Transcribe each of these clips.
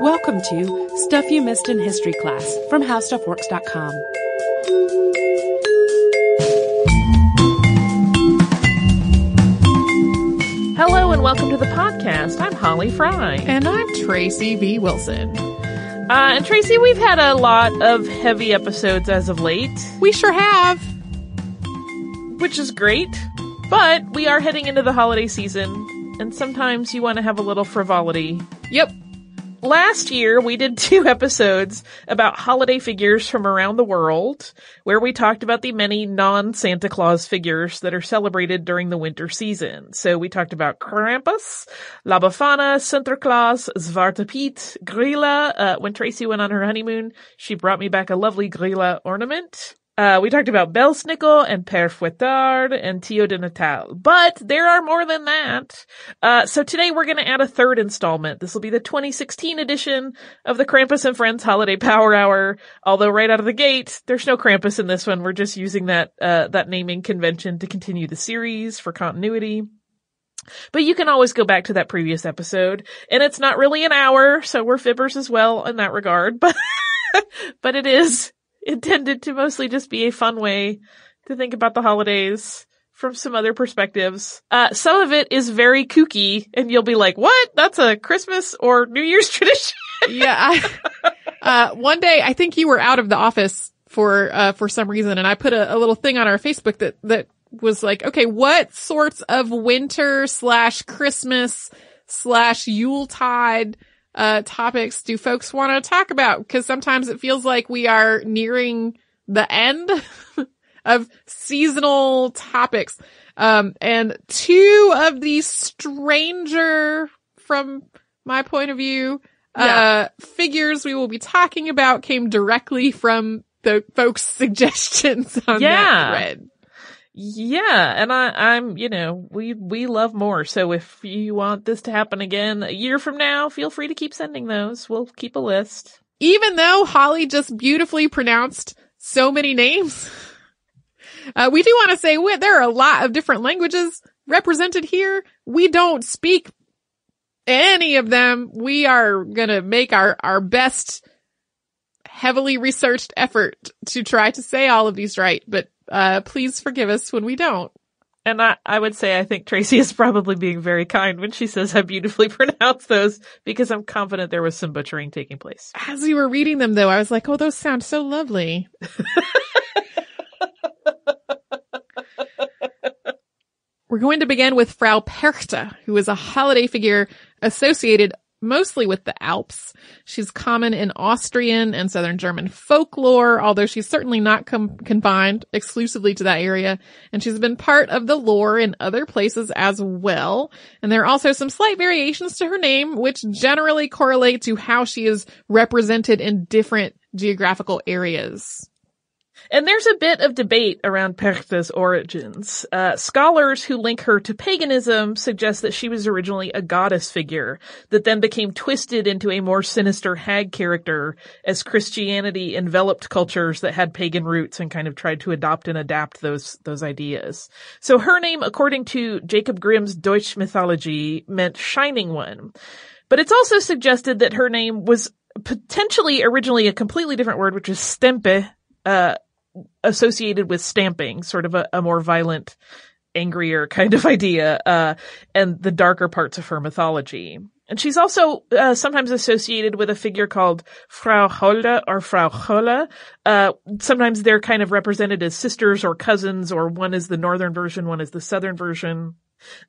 Welcome to Stuff You Missed in History class from HowStuffWorks.com. Hello and welcome to the podcast. I'm Holly Fry. And I'm Tracy V. Wilson. Uh, and Tracy, we've had a lot of heavy episodes as of late, We sure have. which is great. But we are heading into the holiday season, and sometimes you want to have a little frivolity. Yep. Last year, we did two episodes about holiday figures from around the world, where we talked about the many non-Santa Claus figures that are celebrated during the winter season. So we talked about Krampus, La Befana, Sinterklaas, Zwarte Piet, Gryla. Uh, when Tracy went on her honeymoon, she brought me back a lovely Gryla ornament. Uh, we talked about Belsnickel and Père Fouettard and Tio de Nadal, but there are more than that. Uh, so today we're going to add a third installment. This will be the 2016 edition of the Krampus and Friends Holiday Power Hour. Although right out of the gate, there's no Krampus in this one. We're just using that, uh, that naming convention to continue the series for continuity. But you can always go back to that previous episode, and it's not really an hour, so we're fibbers as well in that regard, but, but it is intended to mostly just be a fun way to think about the holidays from some other perspectives. Uh, some of it is very kooky and you'll be like, what? That's a Christmas or New Year's tradition. Yeah. I, uh, one day I think you were out of the office for, uh, for some reason and I put a, a little thing on our Facebook that, that was like, okay, what sorts of winter slash Christmas slash Yuletide uh, topics do folks want to talk about? Because sometimes it feels like we are nearing the end of seasonal topics. Um, and two of the stranger, from my point of view, uh, figures we will be talking about came directly from the folks' suggestions on Yeah. that thread. Yeah, and I, I'm, you know, we, we love more. So if you want this to happen again a year from now, feel free to keep sending those. We'll keep a list. Even though Holly just beautifully pronounced so many names, uh, we do want to say we, there are a lot of different languages represented here. We don't speak any of them. We are gonna make our, our best heavily researched effort to try to say all of these right, but, uh, please forgive us when we don't. And I, I would say I think Tracy is probably being very kind when she says I beautifully pronounced those because I'm confident there was some butchering taking place. As you were reading them though, I was like, oh, those sound so lovely. We're going to begin with Frau Perchte, who is a holiday figure associated mostly with the Alps. She's common in Austrian and Southern German folklore, although she's certainly not com- confined exclusively to that area. And she's been part of the lore in other places as well. And there are also some slight variations to her name, which generally correlate to how she is represented in different geographical areas. And there's a bit of debate around Perchte's origins. Uh, scholars who link her to paganism suggest that she was originally a goddess figure that then became twisted into a more sinister hag character as Christianity enveloped cultures that had pagan roots and kind of tried to adopt and adapt those, those ideas. So her name, according to Jacob Grimm's Deutsche Mythology, meant shining one. But it's also suggested that her name was potentially originally a completely different word, which is stempe, uh, associated with stamping, sort of a, a more violent, angrier kind of idea, uh, and the darker parts of her mythology. And she's also uh, sometimes associated with a figure called Frau Holle or Frau Holle. Uh, sometimes they're kind of represented as sisters or cousins, or one is the northern version, one is the southern version.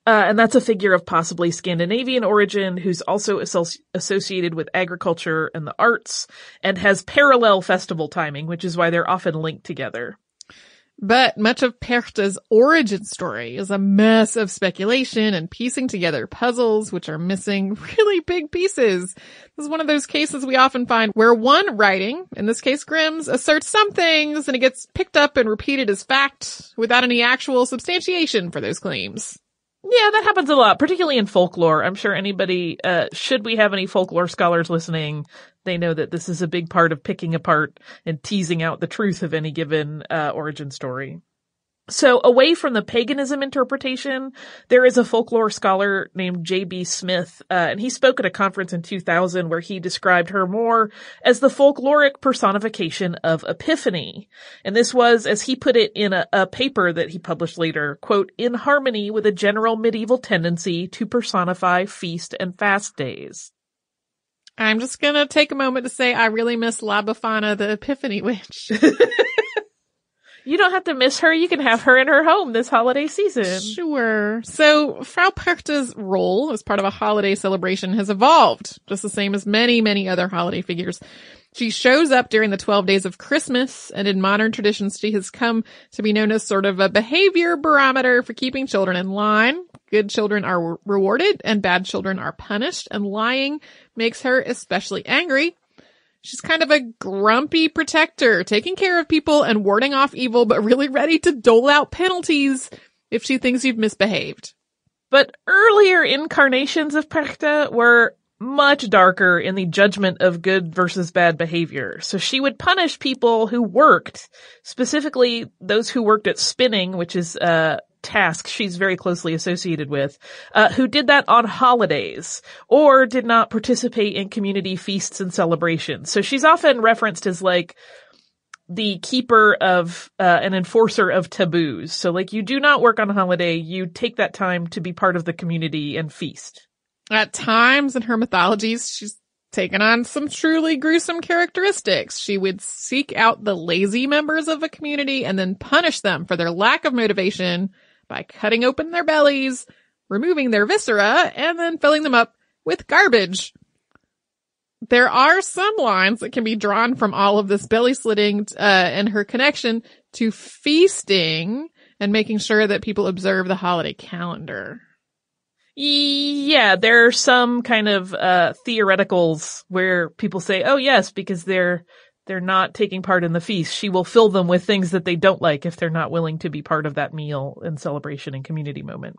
Uh, and that's a figure of possibly Scandinavian origin who's also asso- associated with agriculture and the arts and has parallel festival timing, which is why they're often linked together. But much of Perchte's origin story is a mess of speculation and piecing together puzzles, which are missing really big pieces. This is one of those cases we often find where one writing, in this case Grimm's, asserts some things and it gets picked up and repeated as fact without any actual substantiation for those claims. Yeah, that happens a lot, particularly in folklore. I'm sure anybody, uh, should we have any folklore scholars listening, they know that this is a big part of picking apart and teasing out the truth of any given, uh, origin story. So away from the paganism interpretation, there is a folklore scholar named J.B. Smith, uh, and he spoke at a conference in 2000 where he described her more as the folkloric personification of Epiphany. And this was, as he put it in a, a paper that he published later, quote, in harmony with a general medieval tendency to personify feast and fast days. I'm just gonna take a moment to say I really miss La Befana, the Epiphany witch. You don't have to miss her. You can have her in her home this holiday season. Sure. So Frau Perchte's role as part of a holiday celebration has evolved, just the same as many, many other holiday figures. She shows up during the 12 days of Christmas, and in modern traditions, she has come to be known as sort of a behavior barometer for keeping children in line. Good children are rewarded and bad children are punished, and lying makes her especially angry. She's kind of a grumpy protector, taking care of people and warding off evil, but really ready to dole out penalties if she thinks you've misbehaved. But earlier incarnations of Perchte were much darker in the judgment of good versus bad behavior. So she would punish people who worked, specifically those who worked at spinning, which is uh, task she's very closely associated with, uh, who did that on holidays or did not participate in community feasts and celebrations. So she's often referenced as like the keeper of uh, an enforcer of taboos. So like you do not work on a holiday, you take that time to be part of the community and feast. At times in her mythologies, she's taken on some truly gruesome characteristics. She would seek out the lazy members of a community and then punish them for their lack of motivation by cutting open their bellies, removing their viscera, and then filling them up with garbage. There are some lines that can be drawn from all of this belly slitting, uh, and her connection to feasting and making sure that people observe the holiday calendar. Yeah, there are some kind of, uh, theoreticals where people say, oh yes, because they're they're not taking part in the feast, she will fill them with things that they don't like if they're not willing to be part of that meal and celebration and community moment.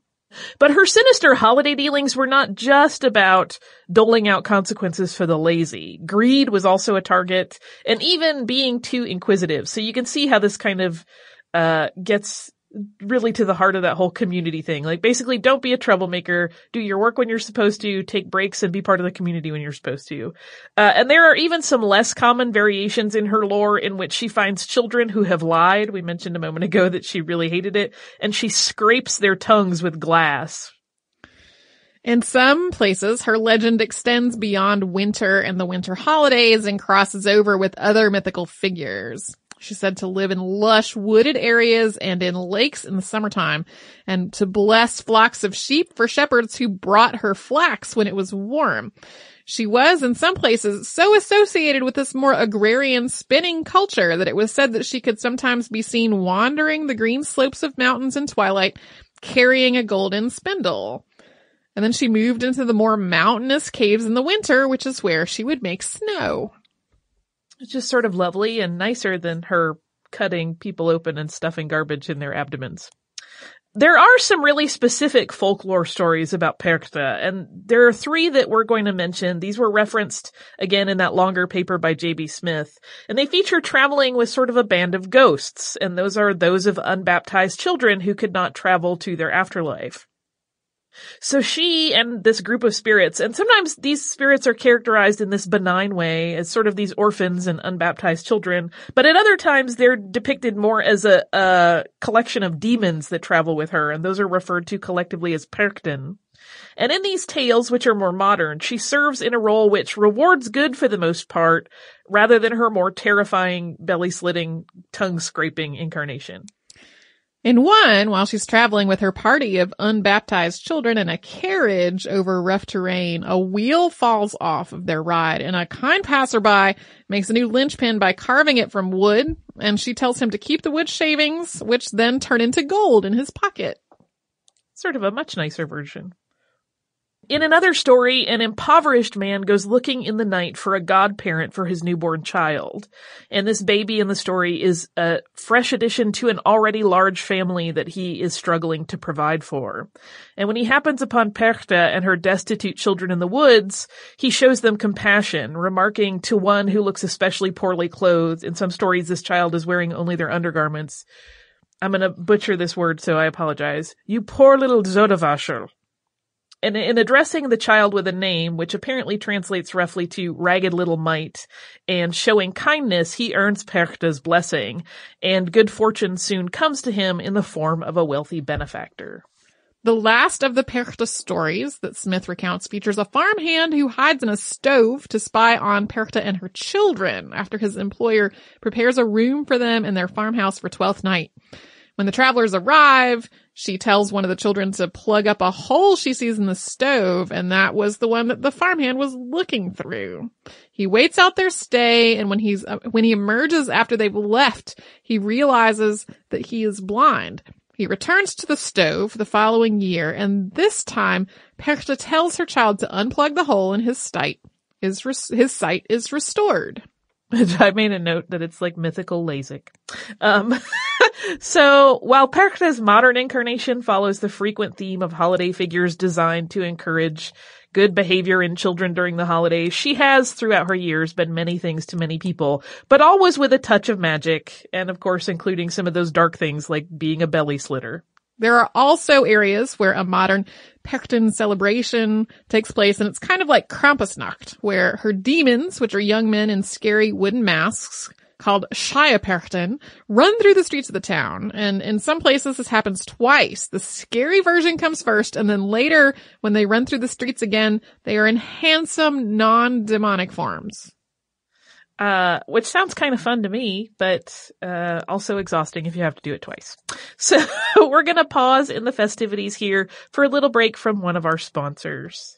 But her sinister holiday dealings were not just about doling out consequences for the lazy. Greed was also a target, and even being too inquisitive. So you can see how this kind of uh, gets really to the heart of that whole community thing. Like basically don't be a troublemaker, do your work when you're supposed to, take breaks and be part of the community when you're supposed to. Uh, and there are even some less common variations in her lore in which she finds children who have lied. We mentioned a moment ago that she really hated it and she scrapes their tongues with glass. In some places, her legend extends beyond winter and the winter holidays and crosses over with other mythical figures. She's said to live in lush wooded areas and in lakes in the summertime and to bless flocks of sheep for shepherds who brought her flax when it was warm. She was in some places so associated with this more agrarian spinning culture that it was said that she could sometimes be seen wandering the green slopes of mountains in twilight carrying a golden spindle. And then she moved into the more mountainous caves in the winter, which is where she would make snow. It's just sort of lovely and nicer than her cutting people open and stuffing garbage in their abdomens. There are some really specific folklore stories about Perchta, and there are three that we're going to mention. These were referenced again in that longer paper by J.B. Smith, and they feature traveling with sort of a band of ghosts, and those are those of unbaptized children who could not travel to their afterlife. So she and this group of spirits, and sometimes these spirits are characterized in this benign way as sort of these orphans and unbaptized children, but at other times they're depicted more as a, a collection of demons that travel with her, and those are referred to collectively as Perchten. And in these tales, which are more modern, she serves in a role which rewards good for the most part, rather than her more terrifying, belly slitting, tongue scraping incarnation. In one, while she's traveling with her party of unbaptized children in a carriage over rough terrain, a wheel falls off of their ride and a kind passerby makes a new linchpin by carving it from wood and she tells him to keep the wood shavings, which then turn into gold in his pocket. Sort of a much nicer version. In another story, an impoverished man goes looking in the night for a godparent for his newborn child. And this baby in the story is a fresh addition to an already large family that he is struggling to provide for. And when he happens upon Perchta and her destitute children in the woods, he shows them compassion, remarking to one who looks especially poorly clothed. In some stories, this child is wearing only their undergarments. I'm gonna butcher this word, so I apologize. You poor little Zodavashel and in addressing the child with a name, which apparently translates roughly to ragged little mite, and showing kindness, he earns Perchta's blessing, and good fortune soon comes to him in the form of a wealthy benefactor. The last of the Perchta stories that Smith recounts features a farmhand who hides in a stove to spy on Perchta and her children after his employer prepares a room for them in their farmhouse for Twelfth Night. When the travelers arrive, she tells one of the children to plug up a hole she sees in the stove, and that was the one that the farmhand was looking through. He waits out their stay, and when he's, uh, when he emerges after they've left, he realizes that he is blind. He returns to the stove the following year, and this time, Perchta tells her child to unplug the hole in his sight. His, his sight is restored. I made a note that it's like mythical LASIK. Um, so while Perchta's modern incarnation follows the frequent theme of holiday figures designed to encourage good behavior in children during the holidays, she has throughout her years been many things to many people, but always with a touch of magic, and of course including some of those dark things like being a belly slitter. There are also areas where a modern Perchten celebration takes place, and it's kind of like Krampusnacht, where her demons, which are young men in scary wooden masks, called Shia run through the streets of the town. And in some places this happens twice. The scary version comes first and then later when they run through the streets again, they are in handsome non-demonic forms. Uh, which sounds kind of fun to me, but, uh, also exhausting if you have to do it twice. So we're gonna pause in the festivities here for a little break from one of our sponsors.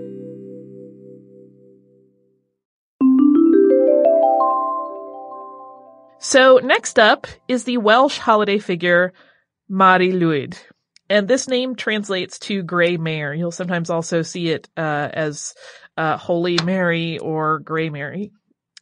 So, next up is the Welsh holiday figure Mari Lwyd. And this name translates to Grey Mare. You'll sometimes also see it uh, as uh, Holy Mary or Grey Mary.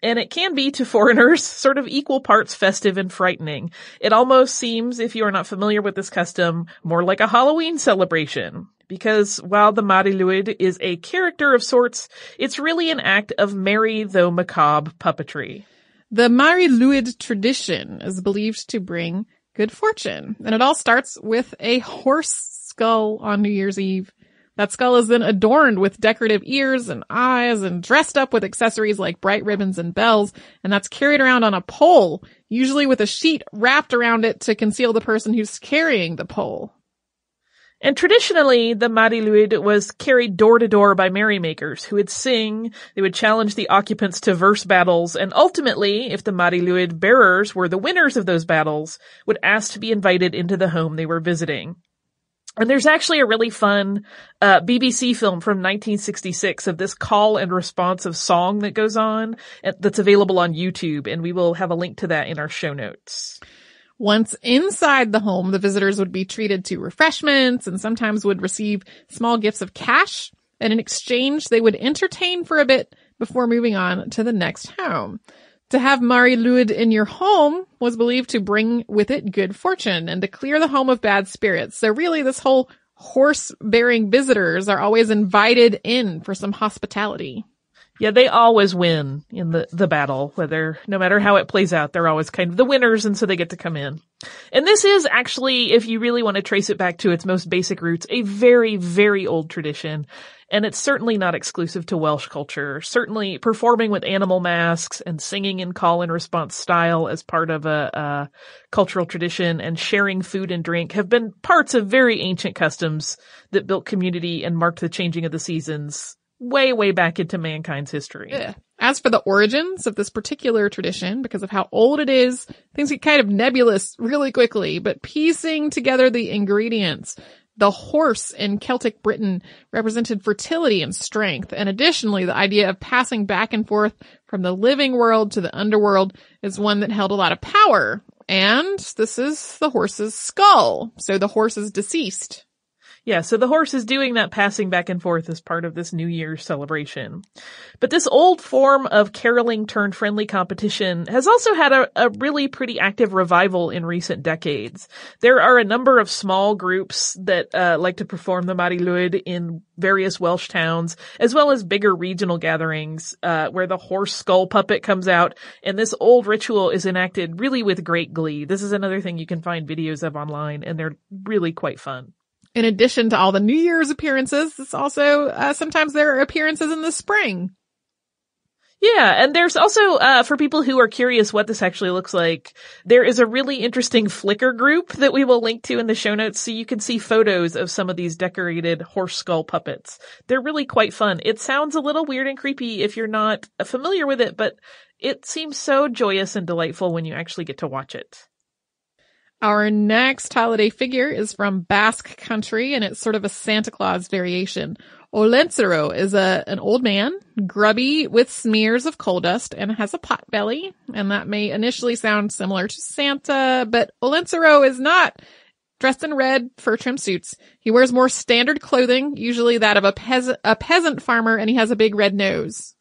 And it can be to foreigners sort of equal parts festive and frightening. It almost seems, if you are not familiar with this custom, more like a Halloween celebration. Because while the Mari Lwyd is a character of sorts, it's really an act of merry though macabre puppetry. The Mari Lwyd tradition is believed to bring good fortune, and it all starts with a horse skull on New Year's Eve. That skull is then adorned with decorative ears and eyes and dressed up with accessories like bright ribbons and bells, and that's carried around on a pole, usually with a sheet wrapped around it to conceal the person who's carrying the pole. And traditionally, the Mari Lwyd was carried door to door by merrymakers who would sing, they would challenge the occupants to verse battles, and ultimately, if the Mari Lwyd bearers were the winners of those battles, would ask to be invited into the home they were visiting. And there's actually a really fun uh, BBC film from 1966 of this call and responsive song that goes on that's available on YouTube, and we will have a link to that in our show notes. Once inside the home, the visitors would be treated to refreshments and sometimes would receive small gifts of cash. And in exchange, they would entertain for a bit before moving on to the next home. To have Mari Lwyd in your home was believed to bring with it good fortune and to clear the home of bad spirits. So really this whole horse bearing visitors are always invited in for some hospitality. Yeah, they always win in the, the battle, whether, no matter how it plays out, they're always kind of the winners and so they get to come in. And this is actually, if you really want to trace it back to its most basic roots, a very, very old tradition. And it's certainly not exclusive to Welsh culture. Certainly performing with animal masks and singing in call and response style as part of a, a cultural tradition and sharing food and drink have been parts of very ancient customs that built community and marked the changing of the seasons way, way back into mankind's history. Yeah. As for the origins of this particular tradition, because of how old it is, things get kind of nebulous really quickly, but piecing together the ingredients, the horse in Celtic Britain represented fertility and strength. And additionally, the idea of passing back and forth from the living world to the underworld is one that held a lot of power. And this is the horse's skull. So the horse is deceased. Yeah, so the horse is doing that passing back and forth as part of this New Year's celebration. But this old form of caroling turned friendly competition has also had a, a, really pretty active revival in recent decades. There are a number of small groups that uh, like to perform the Mari Lwyd in various Welsh towns, as well as bigger regional gatherings uh, where the horse skull puppet comes out, and this old ritual is enacted really with great glee. This is another thing you can find videos of online, and they're really quite fun in addition to all the New Year's appearances, it's also uh, sometimes there are appearances in the spring. Yeah, and there's also uh, for people who are curious what this actually looks like, there is a really interesting Flickr group that we will link to in the show notes so you can see photos of some of these decorated horse skull puppets. They're really quite fun. It sounds a little weird and creepy if you're not familiar with it, but it seems so joyous and delightful when you actually get to watch it. Our next holiday figure is from Basque country and it's sort of a Santa Claus variation. Olentzero is a, an old man, grubby with smears of coal dust and has a pot belly. And that may initially sound similar to Santa, but Olentzero is not dressed in red fur trim suits. He wears more standard clothing, usually that of a peasant, a peasant farmer, and he has a big red nose.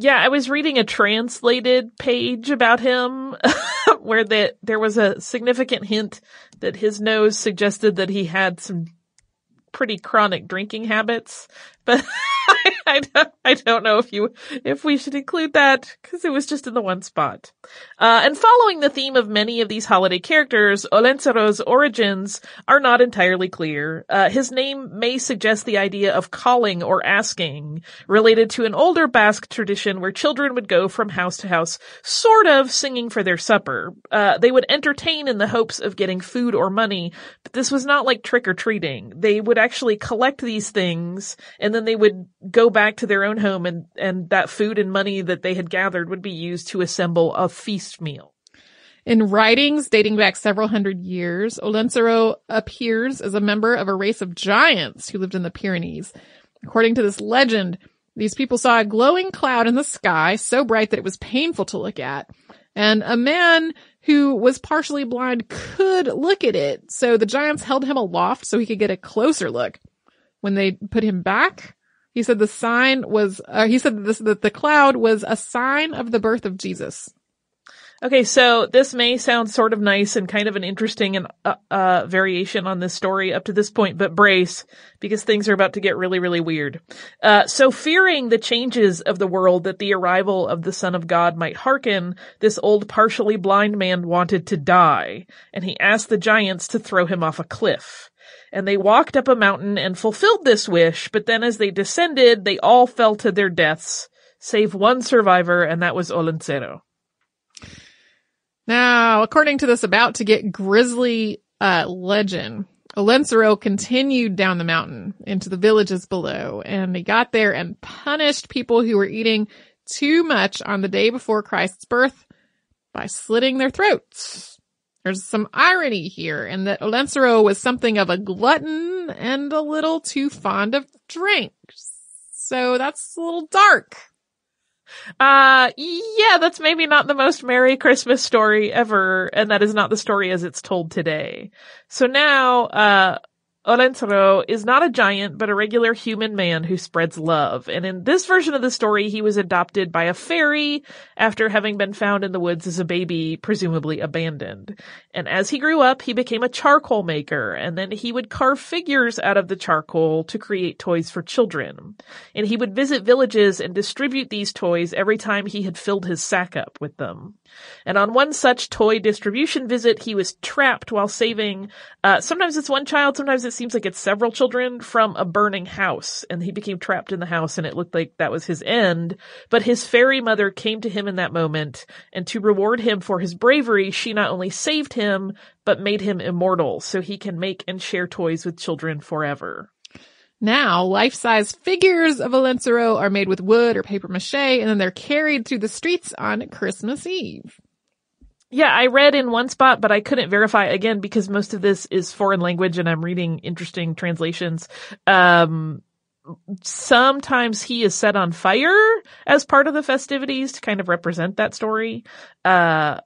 Yeah, I was reading a translated page about him where the, there was a significant hint that his nose suggested that he had some pretty chronic drinking habits, but I, I, don't, know if you, if we should include that because it was just in the one spot. Uh, and following the theme of many of these holiday characters, Olentzero's origins are not entirely clear. Uh, his name may suggest the idea of calling or asking, related to an older Basque tradition where children would go from house to house, sort of singing for their supper. Uh, they would entertain in the hopes of getting food or money, but this was not like trick or treating. They would actually collect these things and then they would go back to their own home and, and that food and money that they had gathered would be used to assemble a feast meal. In writings dating back several hundred years, Olentzero appears as a member of a race of giants who lived in the Pyrenees. According to this legend, these people saw a glowing cloud in the sky so bright that it was painful to look at. And a man who was partially blind could look at it. So the giants held him aloft so he could get a closer look. When they put him back, he said the sign was, uh, he said this, that the cloud was a sign of the birth of Jesus. Okay, so this may sound sort of nice and kind of an interesting and uh, uh, variation on this story up to this point, but brace because things are about to get really, really weird. Uh, so, fearing the changes of the world that the arrival of the Son of God might hearken, this old partially blind man wanted to die, and he asked the giants to throw him off a cliff and they walked up a mountain and fulfilled this wish, but then as they descended, they all fell to their deaths, save one survivor, and that was Olentzero. Now, according to this about to get grisly uh, legend, Olentzero continued down the mountain into the villages below, and he got there and punished people who were eating too much on the day before Christ's birth by slitting their throats. There's some irony here in that Olentzero was something of a glutton and a little too fond of drinks. So that's a little dark. Uh, yeah, that's maybe not the most Merry Christmas story ever, and that is not the story as it's told today. So now, uh, Olentzero is not a giant, but a regular human man who spreads love. And in this version of the story, he was adopted by a fairy after having been found in the woods as a baby, presumably abandoned. And as he grew up, he became a charcoal maker, and then he would carve figures out of the charcoal to create toys for children. And he would visit villages and distribute these toys every time he had filled his sack up with them. And on one such toy distribution visit, he was trapped while saving, uh, sometimes it's one child, sometimes it seems like it's several children from a burning house and he became trapped in the house and it looked like that was his end. But his fairy mother came to him in that moment and to reward him for his bravery, she not only saved him, but made him immortal so he can make and share toys with children forever. Now, life-size figures of Olentzero are made with wood or paper mache and then they're carried through the streets on Christmas Eve. Yeah, I read in one spot, but I couldn't verify again because most of this is foreign language and I'm reading interesting translations. Um, sometimes he is set on fire as part of the festivities to kind of represent that story. Uh,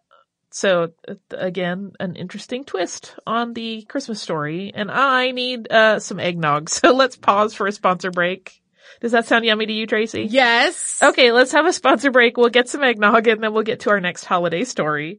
so again, an interesting twist on the Christmas story. And I need, uh, some eggnog. So let's pause for a sponsor break. Does that sound yummy to you, Tracy? Yes. Okay, let's have a sponsor break. We'll get some eggnog and then we'll get to our next holiday story.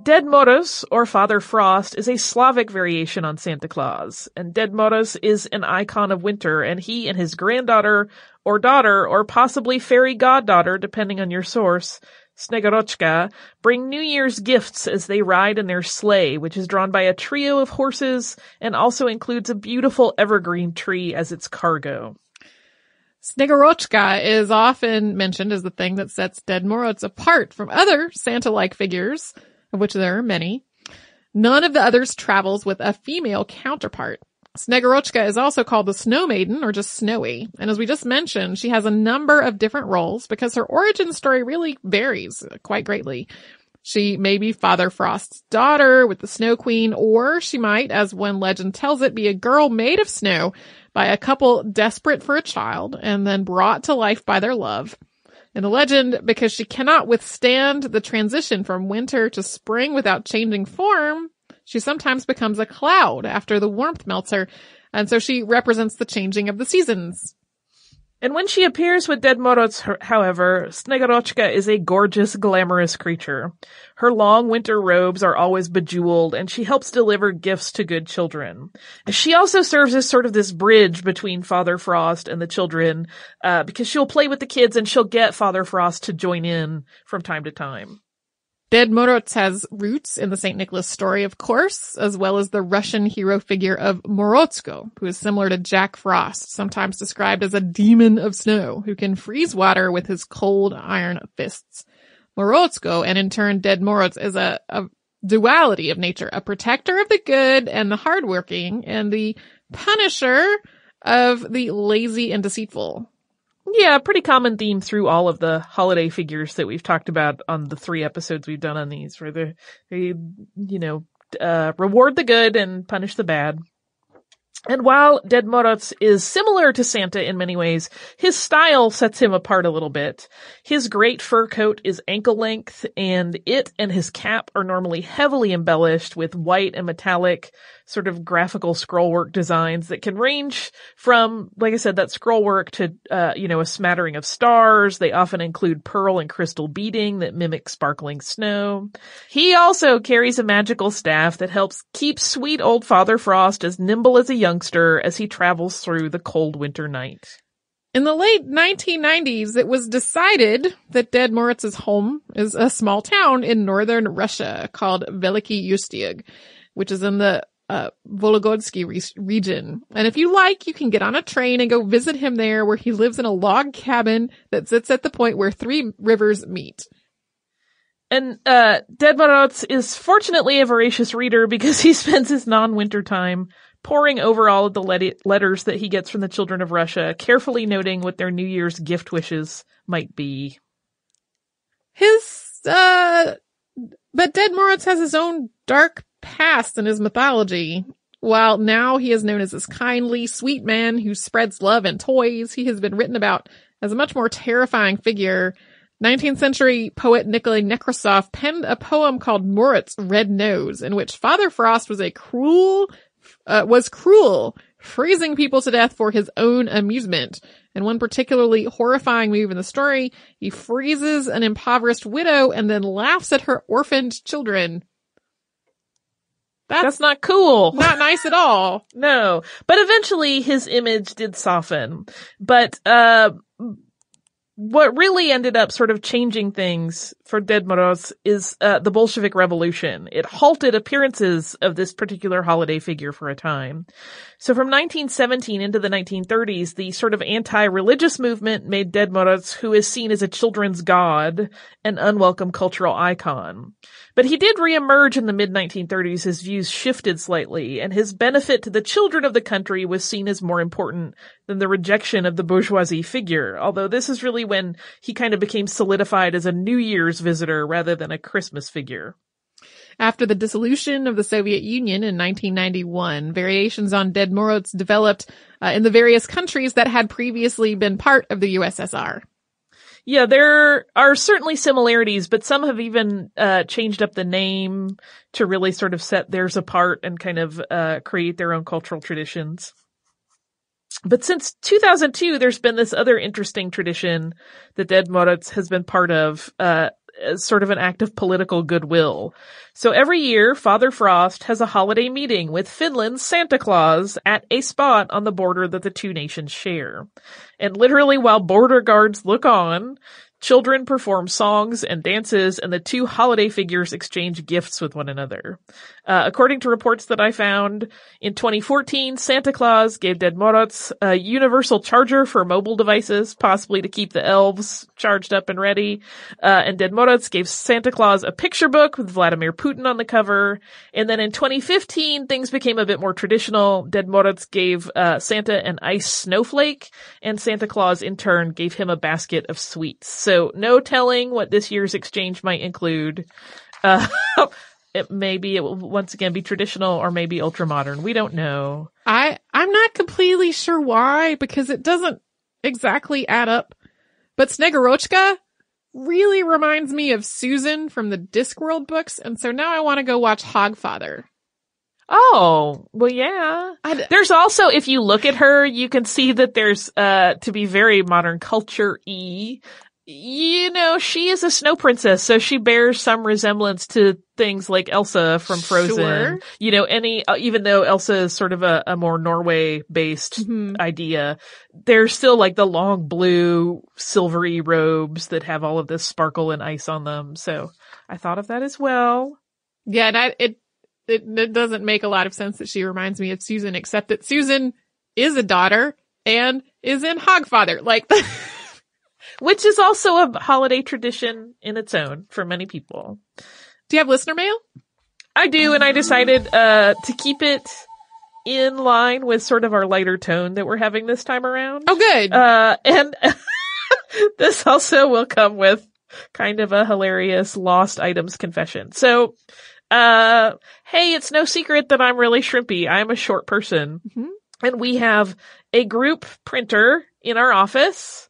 Ded Moroz, or Father Frost, is a Slavic variation on Santa Claus, and Ded Moroz is an icon of winter, and he and his granddaughter, or daughter, or possibly fairy goddaughter, depending on your source, Snegurochka, bring New Year's gifts as they ride in their sleigh, which is drawn by a trio of horses and also includes a beautiful evergreen tree as its cargo. Snegurochka is often mentioned as the thing that sets Ded Moroz apart from other Santa-like figures, of which there are many. None of the others travels with a female counterpart. Snegurochka is also called the Snow Maiden or just Snowy. And as we just mentioned, she has a number of different roles because her origin story really varies quite greatly. She may be Father Frost's daughter with the Snow Queen, or she might, as one legend tells it, be a girl made of snow by a couple desperate for a child and then brought to life by their love. In the legend, because she cannot withstand the transition from winter to spring without changing form, she sometimes becomes a cloud after the warmth melts her, and so she represents the changing of the seasons. And when she appears with Ded Moroz, however, Snegurochka is a gorgeous, glamorous creature. Her long winter robes are always bejeweled, and she helps deliver gifts to good children. She also serves as sort of this bridge between Father Frost and the children, uh, because she'll play with the kids and she'll get Father Frost to join in from time to time. Ded Moroz has roots in the St. Nicholas story, of course, as well as the Russian hero figure of Morozko, who is similar to Jack Frost, sometimes described as a demon of snow who can freeze water with his cold iron fists. Morozko, and in turn Ded Moroz, is a, a duality of nature, a protector of the good and the hardworking, and the punisher of the lazy and deceitful. Yeah, pretty common theme through all of the holiday figures that we've talked about on the three episodes we've done on these, where they, they you know, uh, reward the good and punish the bad. And while Ded Moroz is similar to Santa in many ways, his style sets him apart a little bit. His great fur coat is ankle length, and it and his cap are normally heavily embellished with white and metallic sort of graphical scrollwork designs that can range from, like I said, that scrollwork to, uh, you know, a smattering of stars. They often include pearl and crystal beading that mimic sparkling snow. He also carries a magical staff that helps keep sweet old Father Frost as nimble as a youngster as he travels through the cold winter night. In the late 1990s, it was decided that Ded Moroz's home is a small town in northern Russia called Veliki Ustyug, which is in the uh, Vologodsky re- region. And if you like, you can get on a train and go visit him there where he lives in a log cabin that sits at the point where three rivers meet. And, uh, Ded Moroz is fortunately a voracious reader because he spends his non-winter time poring over all of the let- letters that he gets from the children of Russia, carefully noting what their New Year's gift wishes might be. His, uh, but Ded Moroz has his own dark past in his mythology. While now he is known as this kindly, sweet man who spreads love and toys, he has been written about as a much more terrifying figure. 19th century poet Nikolai Nekrasov penned a poem called Moroz Red Nose, in which Father Frost was a cruel, uh, was cruel, freezing people to death for his own amusement. And one particularly horrifying move in the story, he freezes an impoverished widow and then laughs at her orphaned children. That's, That's not cool. Not nice at all. no. But eventually his image did soften. But, uh, what really ended up sort of changing things for Ded Moroz is uh, the Bolshevik Revolution. It halted appearances of this particular holiday figure for a time. So from 1917 into the 1930s, the sort of anti-religious movement made Ded Moroz, who is seen as a children's god, an unwelcome cultural icon. But he did reemerge in the mid-1930s. His views shifted slightly, and his benefit to the children of the country was seen as more important than the rejection of the bourgeoisie figure. Although this is really when he kind of became solidified as a New Year's visitor rather than a Christmas figure. After the dissolution of the Soviet Union in 1991, variations on Ded Moroz developed uh, in the various countries that had previously been part of the USSR. Yeah, there are certainly similarities, but some have even uh, changed up the name to really sort of set theirs apart and kind of uh, create their own cultural traditions. But since 2002, there's been this other interesting tradition that Ded Moroz has been part of, uh, as sort of an act of political goodwill. So every year, Father Frost has a holiday meeting with Finland's Santa Claus at a spot on the border that the two nations share. And literally while border guards look on, Children perform songs and dances, and the two holiday figures exchange gifts with one another. Uh, according to reports that I found, in 2014, Santa Claus gave Ded Moroz a universal charger for mobile devices, possibly to keep the elves charged up and ready. Uh, and Ded Moroz gave Santa Claus a picture book with Vladimir Putin on the cover. And then in 2015, things became a bit more traditional. Ded Moroz gave uh, Santa an ice snowflake, and Santa Claus in turn gave him a basket of sweets. So no telling what this year's exchange might include. Uh, it maybe it will once again be traditional or maybe ultra modern. We don't know. I, I'm not completely sure why because it doesn't exactly add up. But Snegurochka really reminds me of Susan from the Discworld books. And so now I want to go watch Hogfather. Oh, well, yeah. I, There's also, if you look at her, you can see that there's, uh, to be very modern culture-y, you know, she is a snow princess, so she bears some resemblance to things like Elsa from Frozen. Sure. You know, any, uh, even though Elsa is sort of a, a more Norway based Mhm. idea, there's still like the long blue silvery robes that have all of this sparkle and ice on them. So I thought of that as well. Yeah, that it, it it doesn't make a lot of sense that she reminds me of Susan, except that Susan is a daughter and is in Hogfather. Like, Which is also a holiday tradition in its own for many people. do you have listener mail? I do, and I decided uh to keep it in line with sort of our lighter tone that we're having this time around. Oh, good. Uh, and this also will come with kind of a hilarious lost items confession. So, uh, hey, it's no secret that I'm really shrimpy. I'm a short person. Mhm. And we have a group printer in our office.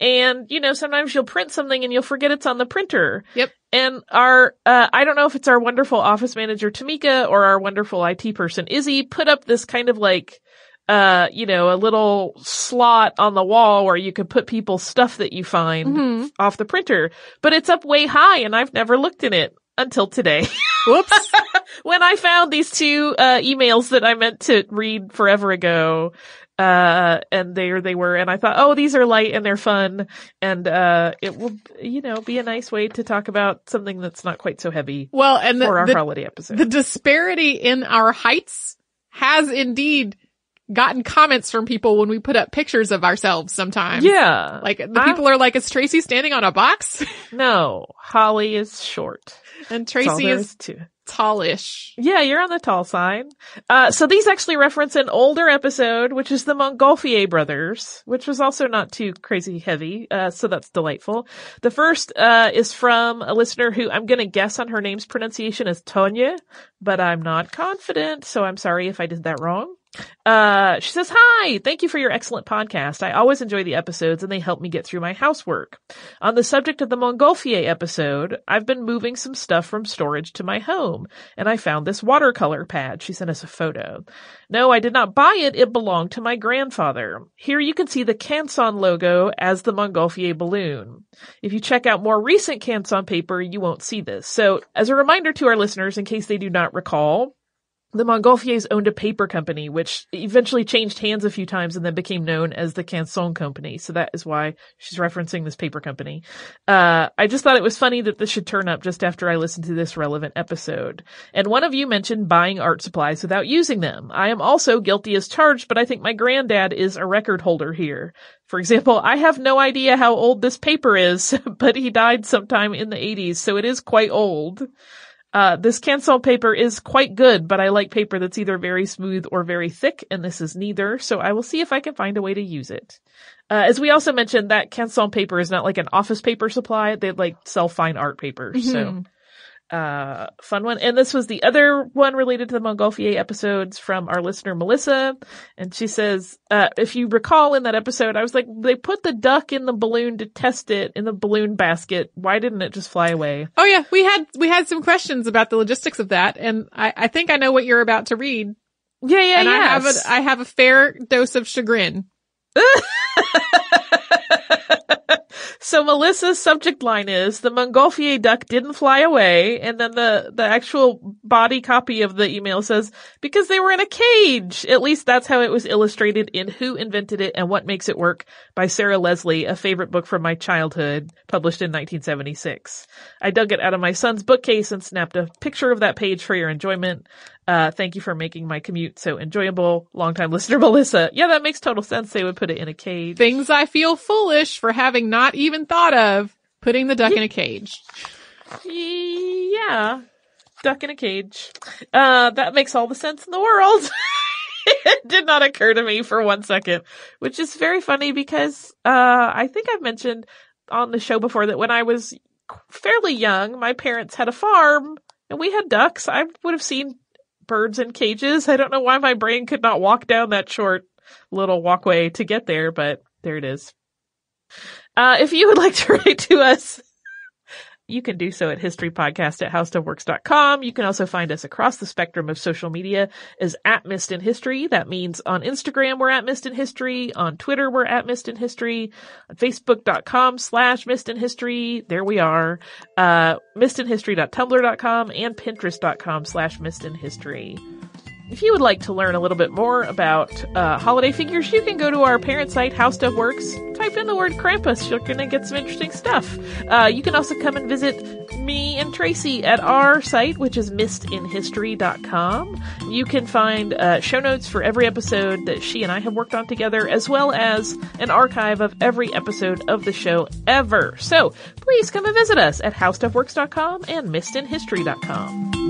And, you know, sometimes you'll print something and you'll forget it's on the printer. Yep. And our, uh, I don't know if it's our wonderful office manager, Tamika, or our wonderful IT person, Izzy, put up this kind of like, uh, you know, a little slot on the wall where you could put people's stuff that you find Mhm. off the printer. But it's up way high and I've never looked in it until today. Whoops. when I found these two, uh, emails that I meant to read forever ago. Uh, and there they were, and I thought, oh, these are light and they're fun, and, uh, it will, you know, be a nice way to talk about something that's not quite so heavy Well, and the, for our the, holiday episode. the disparity in our heights has indeed gotten comments from people when we put up pictures of ourselves sometimes. yeah. Like the I- people are like, is Tracy standing on a box? No, Holly is short. And Tracy is, to. Tallish. Yeah, you're on the tall side. Uh, so these actually reference an older episode, which is the Montgolfier brothers, which was also not too crazy heavy. Uh, so that's delightful. The first, uh, is from a listener who I'm gonna guess on her name's pronunciation as Tonya, but I'm not confident, so I'm sorry if I did that wrong. Uh, she says, hi, thank you for your excellent podcast. I always enjoy the episodes and they help me get through my housework. On the subject of the Montgolfier episode, I've been moving some stuff from storage to my home and I found this watercolor pad. She sent us a photo. No, I did not buy it. It belonged to my grandfather. Here you can see the Canson logo as the Montgolfier balloon. If you check out more recent Canson paper, you won't see this. So as a reminder to our listeners, in case they do not recall, the Montgolfiers owned a paper company, which eventually changed hands a few times and then became known as the Canson Company. So that is why she's referencing this paper company. Uh, I just thought it was funny that this should turn up just after I listened to this relevant episode. And one of you mentioned buying art supplies without using them. I am also guilty as charged, but I think my granddad is a record holder here. For example, I have no idea how old this paper is, but he died sometime in the 80s, so it is quite old. Uh, this Canson paper is quite good, but I like paper that's either very smooth or very thick, and this is neither, so I will see if I can find a way to use it. Uh, as we also mentioned, that Canson paper is not like an office paper supply, they like sell fine art paper, so. Uh, fun one. And this was the other one related to the Montgolfier episodes from our listener Melissa. And she says, uh, if you recall in that episode, I was like, they put the duck in the balloon to test it in the balloon basket. Why didn't it just fly away? Oh yeah, we had we had some questions about the logistics of that, and I, I think I know what you're about to read. Yeah, yeah, and yes. I have a I have a fair dose of chagrin. so Melissa's subject line is the Montgolfier duck didn't fly away, and then the the actual body copy of the email says because they were in a cage. At least that's how it was illustrated in Who Invented It and What Makes It Work by Sarah Leslie, a favorite book from my childhood, published in 1976. I dug it out of my son's bookcase and snapped a picture of that page for your enjoyment. Uh, thank you for making my commute so enjoyable. Longtime listener Melissa. Yeah, that makes total sense. They would put it in a cage. Things I feel foolish for having not even thought of putting the duck in a cage. Yeah. Duck in a cage. Uh, that makes all the sense in the world. it did not occur to me for one second, which is very funny because, uh, I think I've mentioned on the show before that when I was fairly young, my parents had a farm and we had ducks. I would have seen birds in cages. I don't know why my brain could not walk down that short little walkway to get there, but there it is. Uh, if you would like to write to us, you can do so at historypodcast at howstuffworks.com. You can also find us across the spectrum of social media as at Missed in History. That means on Instagram, we're at Missed in History. On Twitter, we're at Missed in History. On Facebook.com slash Missed in History. There we are. Uh, missedinhistory.tumblr.com and Pinterest.com slash Missed in History. If you would like to learn a little bit more about uh, holiday figures, you can go to our parent site, How Stuff Works. Type in the word Krampus. You're going to get some interesting stuff. Uh, you can also come and visit me and Tracy at our site, which is missedinhistory.com. You can find uh, show notes for every episode that she and I have worked on together, as well as an archive of every episode of the show ever. So please come and visit us at howstuffworks.com and missedinhistory.com.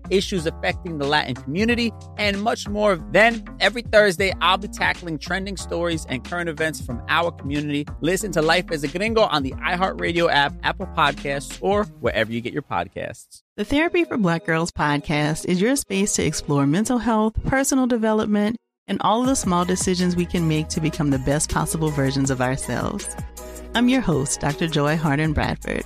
issues affecting the Latin community, and much more. Then, every Thursday, I'll be tackling trending stories and current events from our community. Listen to Life as a Gringo on the iHeartRadio app, Apple Podcasts, or wherever you get your podcasts. The Therapy for Black Girls podcast is your space to explore mental health, personal development, and all of the small decisions we can make to become the best possible versions of ourselves. I'm your host, Dr. Joy Harden Bradford,